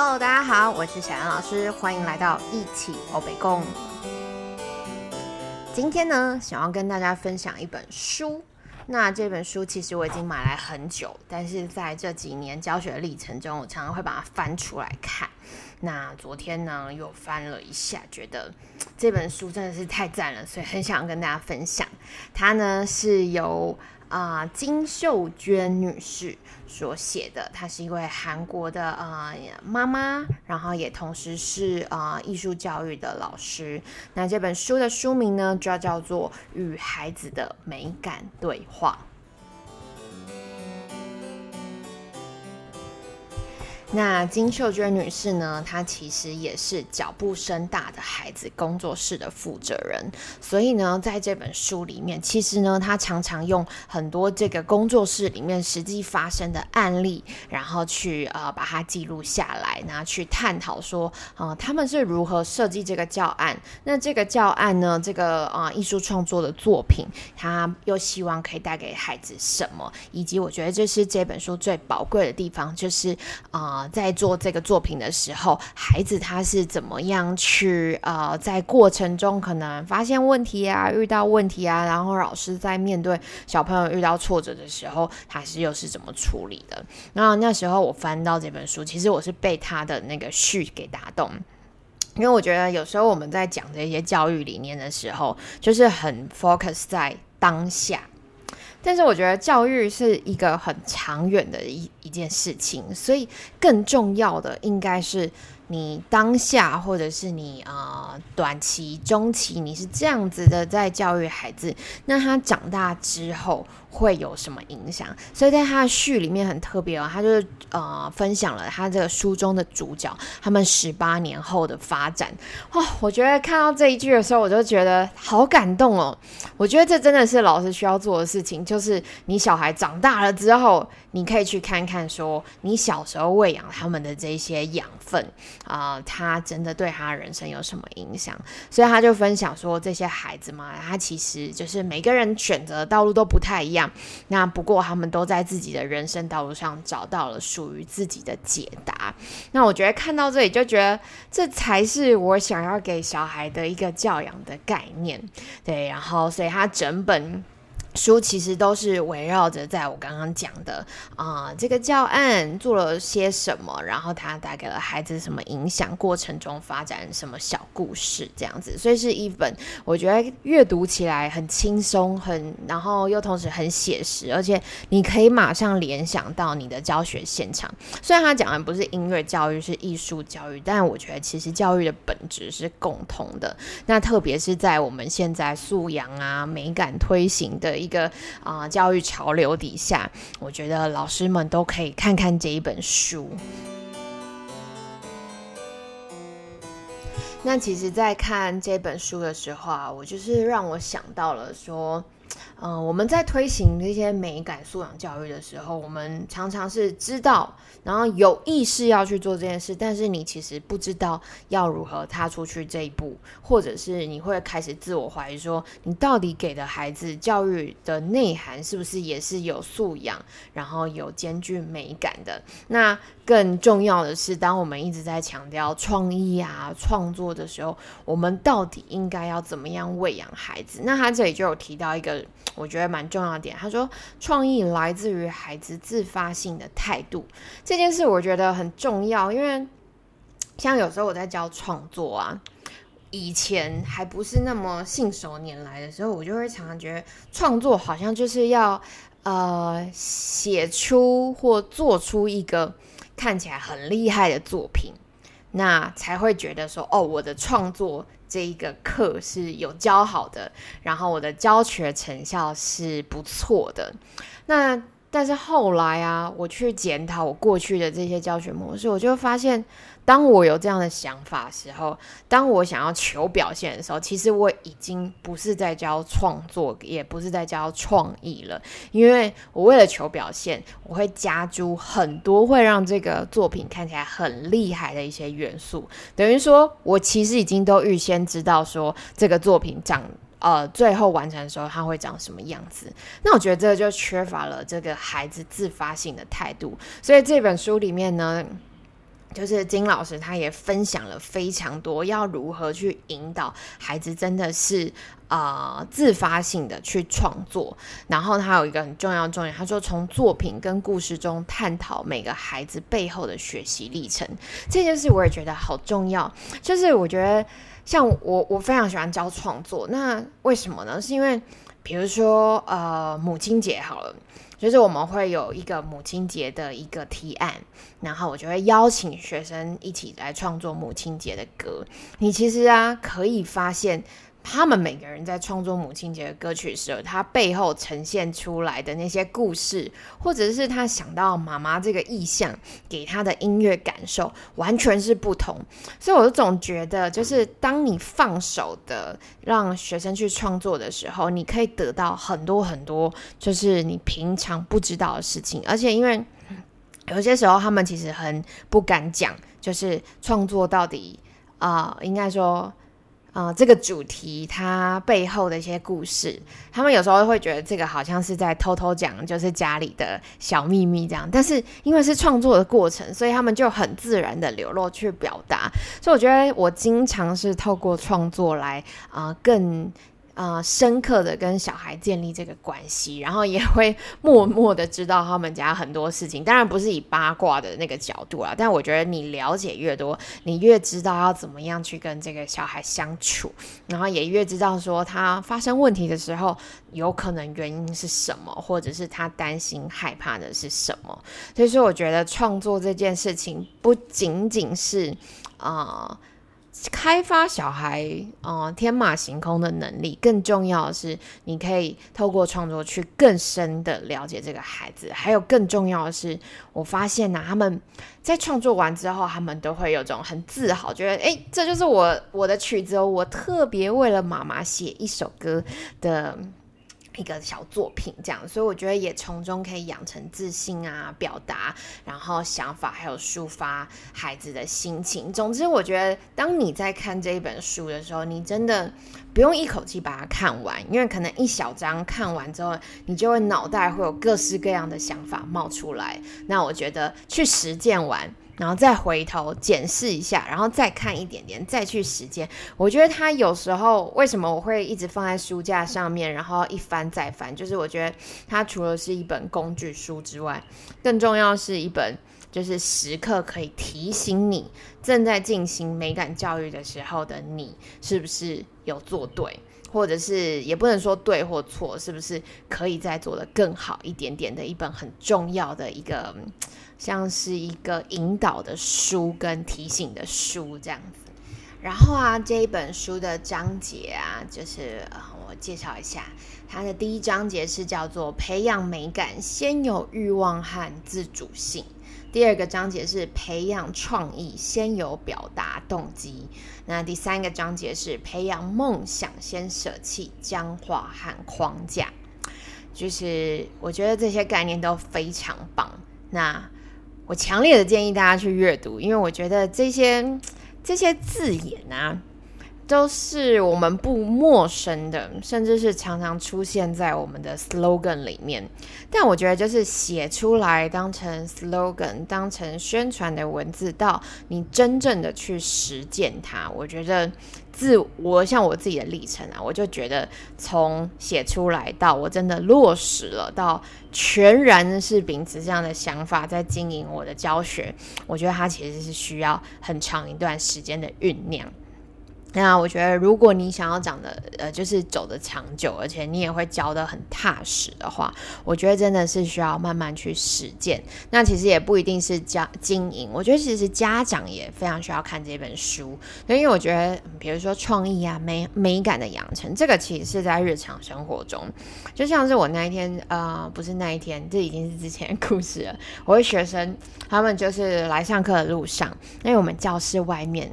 Hello，大家好，我是小杨老师，欢迎来到一起欧北共。今天呢，想要跟大家分享一本书。那这本书其实我已经买来很久，但是在这几年教学历程中，我常常会把它翻出来看。那昨天呢，又翻了一下，觉得这本书真的是太赞了，所以很想跟大家分享。它呢是由啊金秀娟女士所写的，她是一位韩国的啊妈妈，然后也同时是啊艺术教育的老师。那这本书的书名呢，就要叫做《与孩子的美感对话》。那金秀娟女士呢？她其实也是脚步声大的孩子工作室的负责人，所以呢，在这本书里面，其实呢，她常常用很多这个工作室里面实际发生的案例，然后去呃把它记录下来，然后去探讨说，呃，他们是如何设计这个教案。那这个教案呢，这个啊艺术创作的作品，他又希望可以带给孩子什么？以及我觉得这是这本书最宝贵的地方，就是啊。在做这个作品的时候，孩子他是怎么样去呃，在过程中可能发现问题啊，遇到问题啊，然后老师在面对小朋友遇到挫折的时候，他是又是怎么处理的？那那时候我翻到这本书，其实我是被他的那个序给打动，因为我觉得有时候我们在讲这些教育理念的时候，就是很 focus 在当下。但是我觉得教育是一个很长远的一一件事情，所以更重要的应该是你当下或者是你啊短期、中期，你是这样子的在教育孩子，那他长大之后。会有什么影响？所以在他的序里面很特别哦，他就是呃分享了他这个书中的主角他们十八年后的发展哦。我觉得看到这一句的时候，我就觉得好感动哦。我觉得这真的是老师需要做的事情，就是你小孩长大了之后，你可以去看看说你小时候喂养他们的这些养分啊，他真的对他人生有什么影响？所以他就分享说，这些孩子嘛，他其实就是每个人选择的道路都不太一样。那不过，他们都在自己的人生道路上找到了属于自己的解答。那我觉得看到这里，就觉得这才是我想要给小孩的一个教养的概念。对，然后所以他整本。书其实都是围绕着在我刚刚讲的啊，这个教案做了些什么，然后它带给了孩子什么影响，过程中发展什么小故事这样子，所以是一本我觉得阅读起来很轻松，很然后又同时很写实，而且你可以马上联想到你的教学现场。虽然他讲的不是音乐教育，是艺术教育，但我觉得其实教育的本质是共同的。那特别是在我们现在素养啊、美感推行的一个啊，教育潮流底下，我觉得老师们都可以看看这一本书。那其实，在看这本书的时候啊，我就是让我想到了说。嗯，我们在推行这些美感素养教育的时候，我们常常是知道，然后有意识要去做这件事，但是你其实不知道要如何踏出去这一步，或者是你会开始自我怀疑，说你到底给的孩子教育的内涵是不是也是有素养，然后有兼具美感的？那更重要的是，当我们一直在强调创意啊、创作的时候，我们到底应该要怎么样喂养孩子？那他这里就有提到一个。我觉得蛮重要的点，他说创意来自于孩子自发性的态度，这件事我觉得很重要，因为像有时候我在教创作啊，以前还不是那么信手拈来的时候，我就会常常觉得创作好像就是要呃写出或做出一个看起来很厉害的作品，那才会觉得说哦，我的创作。这一个课是有教好的，然后我的教学成效是不错的。那但是后来啊，我去检讨我过去的这些教学模式，我就发现。当我有这样的想法时候，当我想要求表现的时候，其实我已经不是在教创作，也不是在教创意了。因为我为了求表现，我会加诸很多会让这个作品看起来很厉害的一些元素。等于说，我其实已经都预先知道说这个作品长呃最后完成的时候它会长什么样子。那我觉得这就缺乏了这个孩子自发性的态度。所以这本书里面呢。就是金老师他也分享了非常多，要如何去引导孩子，真的是啊自发性的去创作。然后他有一个很重要重点，他说从作品跟故事中探讨每个孩子背后的学习历程，这件事我也觉得好重要。就是我觉得像我，我非常喜欢教创作，那为什么呢？是因为比如说呃母亲节好了。就是我们会有一个母亲节的一个提案，然后我就会邀请学生一起来创作母亲节的歌。你其实啊，可以发现。他们每个人在创作母亲节的歌曲时，他背后呈现出来的那些故事，或者是他想到妈妈这个意象给他的音乐感受，完全是不同。所以，我总觉得，就是当你放手的让学生去创作的时候，你可以得到很多很多，就是你平常不知道的事情。而且，因为有些时候他们其实很不敢讲，就是创作到底啊，应该说。啊，这个主题它背后的一些故事，他们有时候会觉得这个好像是在偷偷讲，就是家里的小秘密这样。但是因为是创作的过程，所以他们就很自然的流露去表达。所以我觉得我经常是透过创作来啊更。呃，深刻的跟小孩建立这个关系，然后也会默默的知道他们家很多事情。当然不是以八卦的那个角度啊，但我觉得你了解越多，你越知道要怎么样去跟这个小孩相处，然后也越知道说他发生问题的时候，有可能原因是什么，或者是他担心害怕的是什么。所以说，我觉得创作这件事情不仅仅是啊。开发小孩呃天马行空的能力，更重要的是，你可以透过创作去更深的了解这个孩子。还有更重要的是，我发现呢，他们在创作完之后，他们都会有种很自豪，觉得哎，这就是我我的曲子，我特别为了妈妈写一首歌的。一个小作品这样，所以我觉得也从中可以养成自信啊，表达，然后想法，还有抒发孩子的心情。总之，我觉得当你在看这一本书的时候，你真的不用一口气把它看完，因为可能一小章看完之后，你就会脑袋会有各式各样的想法冒出来。那我觉得去实践完。然后再回头检视一下，然后再看一点点，再去实践。我觉得它有时候为什么我会一直放在书架上面，然后一翻再翻，就是我觉得它除了是一本工具书之外，更重要是一本就是时刻可以提醒你正在进行美感教育的时候的你是不是有做对，或者是也不能说对或错，是不是可以再做的更好一点点的一本很重要的一个。像是一个引导的书跟提醒的书这样子，然后啊，这一本书的章节啊，就是，我介绍一下，它的第一章节是叫做培养美感，先有欲望和自主性；第二个章节是培养创意，先有表达动机；那第三个章节是培养梦想，先舍弃僵化和框架。就是我觉得这些概念都非常棒。那我强烈的建议大家去阅读，因为我觉得这些这些字眼啊，都是我们不陌生的，甚至是常常出现在我们的 slogan 里面。但我觉得，就是写出来当成 slogan，当成宣传的文字，到你真正的去实践它，我觉得。自我像我自己的历程啊，我就觉得从写出来到我真的落实了，到全然是秉持这样的想法在经营我的教学，我觉得它其实是需要很长一段时间的酝酿。那我觉得，如果你想要讲的，呃，就是走的长久，而且你也会教的很踏实的话，我觉得真的是需要慢慢去实践。那其实也不一定是教经营，我觉得其实家长也非常需要看这本书。因为我觉得，比如说创意啊、美美感的养成，这个其实是在日常生活中，就像是我那一天，呃，不是那一天，这已经是之前的故事了。我的学生他们就是来上课的路上，因为我们教室外面。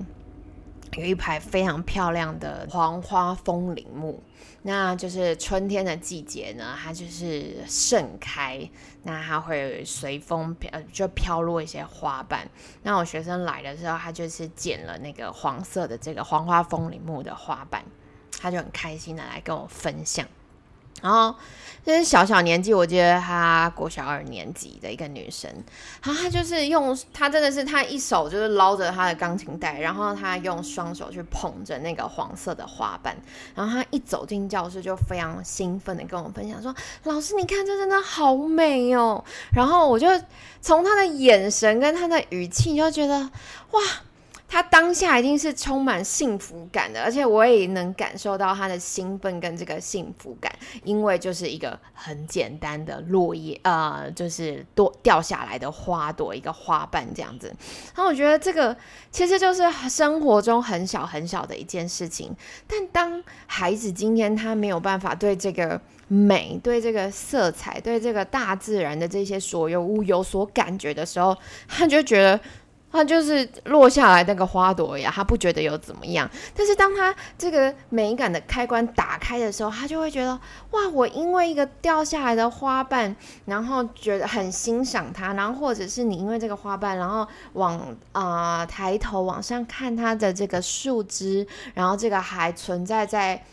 有一排非常漂亮的黄花风铃木，那就是春天的季节呢，它就是盛开，那它会随风飘，就飘落一些花瓣。那我学生来的时候，他就是捡了那个黄色的这个黄花风铃木的花瓣，他就很开心的来跟我分享。然后。就是小小年纪，我记得她国小二年级的一个女生，然后她就是用她真的是她一手就是捞着她的钢琴带，然后她用双手去捧着那个黄色的花瓣，然后她一走进教室就非常兴奋的跟我分享说：“老师，你看这真的好美哦！”然后我就从她的眼神跟她的语气就觉得哇。他当下一定是充满幸福感的，而且我也能感受到他的兴奋跟这个幸福感，因为就是一个很简单的落叶，呃，就是多掉下来的花朵，一个花瓣这样子。然后我觉得这个其实就是生活中很小很小的一件事情，但当孩子今天他没有办法对这个美、对这个色彩、对这个大自然的这些所有物有所感觉的时候，他就觉得。他就是落下来那个花朵呀，他不觉得有怎么样。但是当他这个美感的开关打开的时候，他就会觉得哇，我因为一个掉下来的花瓣，然后觉得很欣赏它。然后或者是你因为这个花瓣，然后往啊抬头往上看它的这个树枝，然后这个还存在在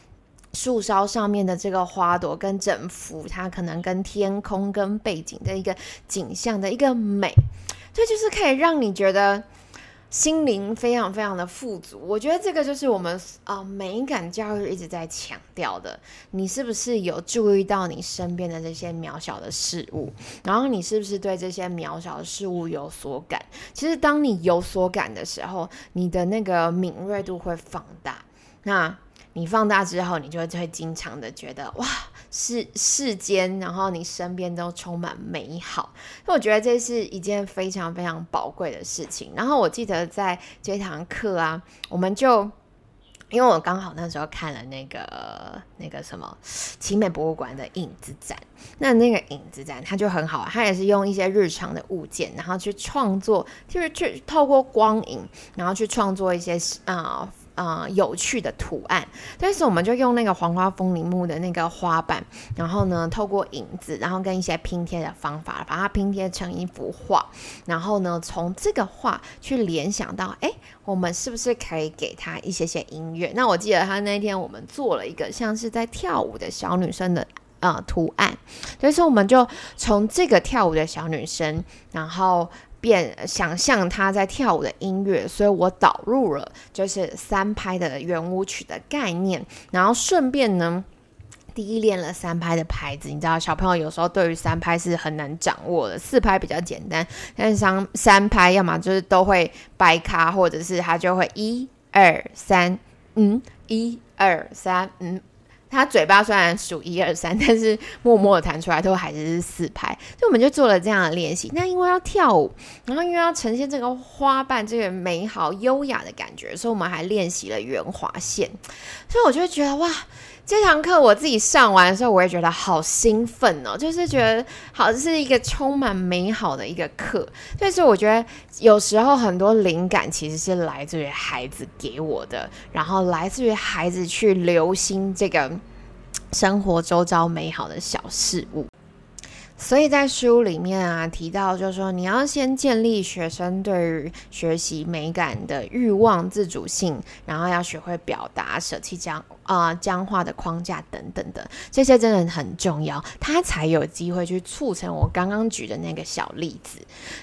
树梢上面的这个花朵跟整幅它可能跟天空跟背景的一个景象的一个美。这就是可以让你觉得心灵非常非常的富足。我觉得这个就是我们啊美感教育一直在强调的。你是不是有注意到你身边的这些渺小的事物？然后你是不是对这些渺小的事物有所感？其实当你有所感的时候，你的那个敏锐度会放大。那你放大之后，你就会经常的觉得哇。世世间，然后你身边都充满美好，所以我觉得这是一件非常非常宝贵的事情。然后我记得在这堂课啊，我们就因为我刚好那时候看了那个那个什么奇美博物馆的影子展，那那个影子展它就很好，它也是用一些日常的物件，然后去创作，就是去透过光影，然后去创作一些啊。啊，有趣的图案，但是我们就用那个黄花风铃木的那个花瓣，然后呢，透过影子，然后跟一些拼贴的方法，把它拼贴成一幅画，然后呢，从这个画去联想到，哎，我们是不是可以给他一些些音乐？那我记得他那天我们做了一个像是在跳舞的小女生的呃图案，所以说我们就从这个跳舞的小女生，然后。便想象他在跳舞的音乐，所以我导入了就是三拍的圆舞曲的概念，然后顺便呢，第一练了三拍的拍子。你知道小朋友有时候对于三拍是很难掌握的，四拍比较简单，但是三三拍要么就是都会掰卡，或者是他就会一二三，嗯，一二三，嗯。他嘴巴虽然数一二三，但是默默的弹出来都还是四拍，所以我们就做了这样的练习。那因为要跳舞，然后因为要呈现这个花瓣这个美好优雅的感觉，所以我们还练习了圆滑线。所以我就觉得哇。这堂课我自己上完的时候，我也觉得好兴奋哦，就是觉得好是一个充满美好的一个课。所以我觉得有时候很多灵感其实是来自于孩子给我的，然后来自于孩子去留心这个生活周遭美好的小事物。所以在书里面啊提到，就是说你要先建立学生对于学习美感的欲望、自主性，然后要学会表达，舍弃僵啊僵化的框架等等的，这些真的很重要，他才有机会去促成我刚刚举的那个小例子。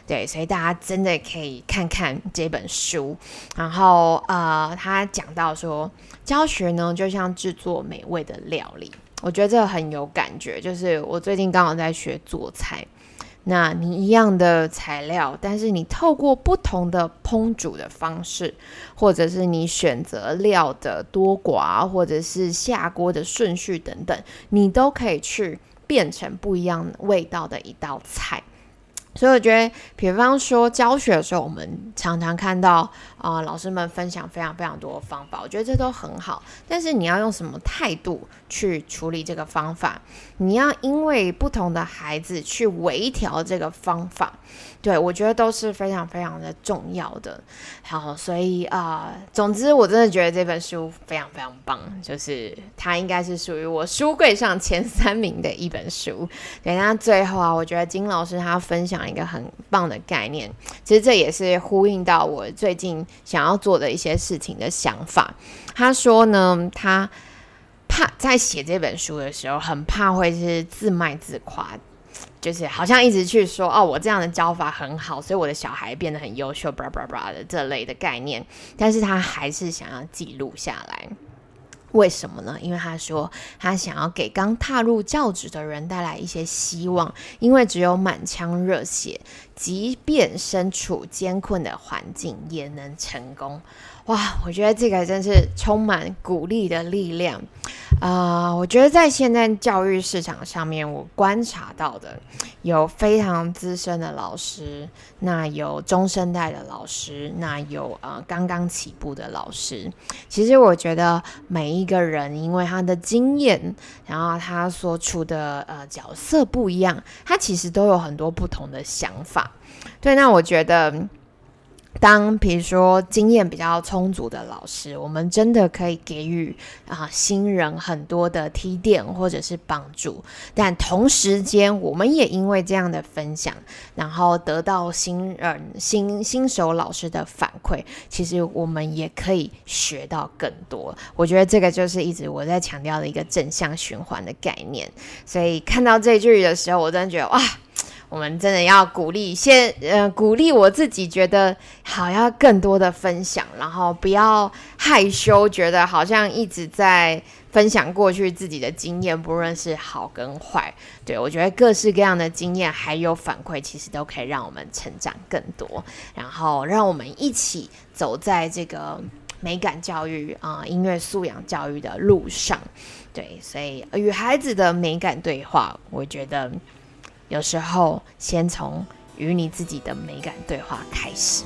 对，所以大家真的可以看看这本书，然后呃，他讲到说，教学呢就像制作美味的料理。我觉得这个很有感觉，就是我最近刚好在学做菜，那你一样的材料，但是你透过不同的烹煮的方式，或者是你选择料的多寡，或者是下锅的顺序等等，你都可以去变成不一样味道的一道菜。所以我觉得，比方说教学的时候，我们常常看到啊，老师们分享非常非常多的方法，我觉得这都很好。但是你要用什么态度去处理这个方法？你要因为不同的孩子去微调这个方法。对，我觉得都是非常非常的重要的。好，所以啊，总之我真的觉得这本书非常非常棒，就是它应该是属于我书柜上前三名的一本书。对，那最后啊，我觉得金老师他分享一个很棒的概念，其实这也是呼应到我最近想要做的一些事情的想法。他说呢，他怕在写这本书的时候，很怕会是自卖自夸，就是好像一直去说哦，我这样的教法很好，所以我的小孩变得很优秀，，bra bra bra 的这类的概念。但是他还是想要记录下来。为什么呢？因为他说他想要给刚踏入教职的人带来一些希望，因为只有满腔热血，即便身处艰困的环境也能成功。哇，我觉得这个真是充满鼓励的力量啊！我觉得在现在教育市场上面，我观察到的有非常资深的老师，那有中生代的老师，那有呃刚刚起步的老师。其实我觉得每一个人，因为他的经验，然后他所处的呃角色不一样，他其实都有很多不同的想法。对，那我觉得。当比如说经验比较充足的老师，我们真的可以给予啊新人很多的提点或者是帮助，但同时间我们也因为这样的分享，然后得到新人新新手老师的反馈，其实我们也可以学到更多。我觉得这个就是一直我在强调的一个正向循环的概念。所以看到这句的时候，我真的觉得哇。我们真的要鼓励，先呃鼓励我自己，觉得好要更多的分享，然后不要害羞，觉得好像一直在分享过去自己的经验，不论是好跟坏。对我觉得各式各样的经验还有反馈，其实都可以让我们成长更多，然后让我们一起走在这个美感教育啊音乐素养教育的路上。对，所以与孩子的美感对话，我觉得。有时候，先从与你自己的美感对话开始。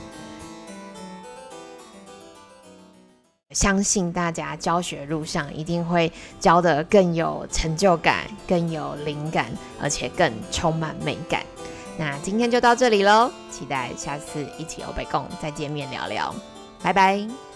相信大家教学路上一定会教的更有成就感、更有灵感，而且更充满美感。那今天就到这里喽，期待下次一起欧北共再见面聊聊，拜拜。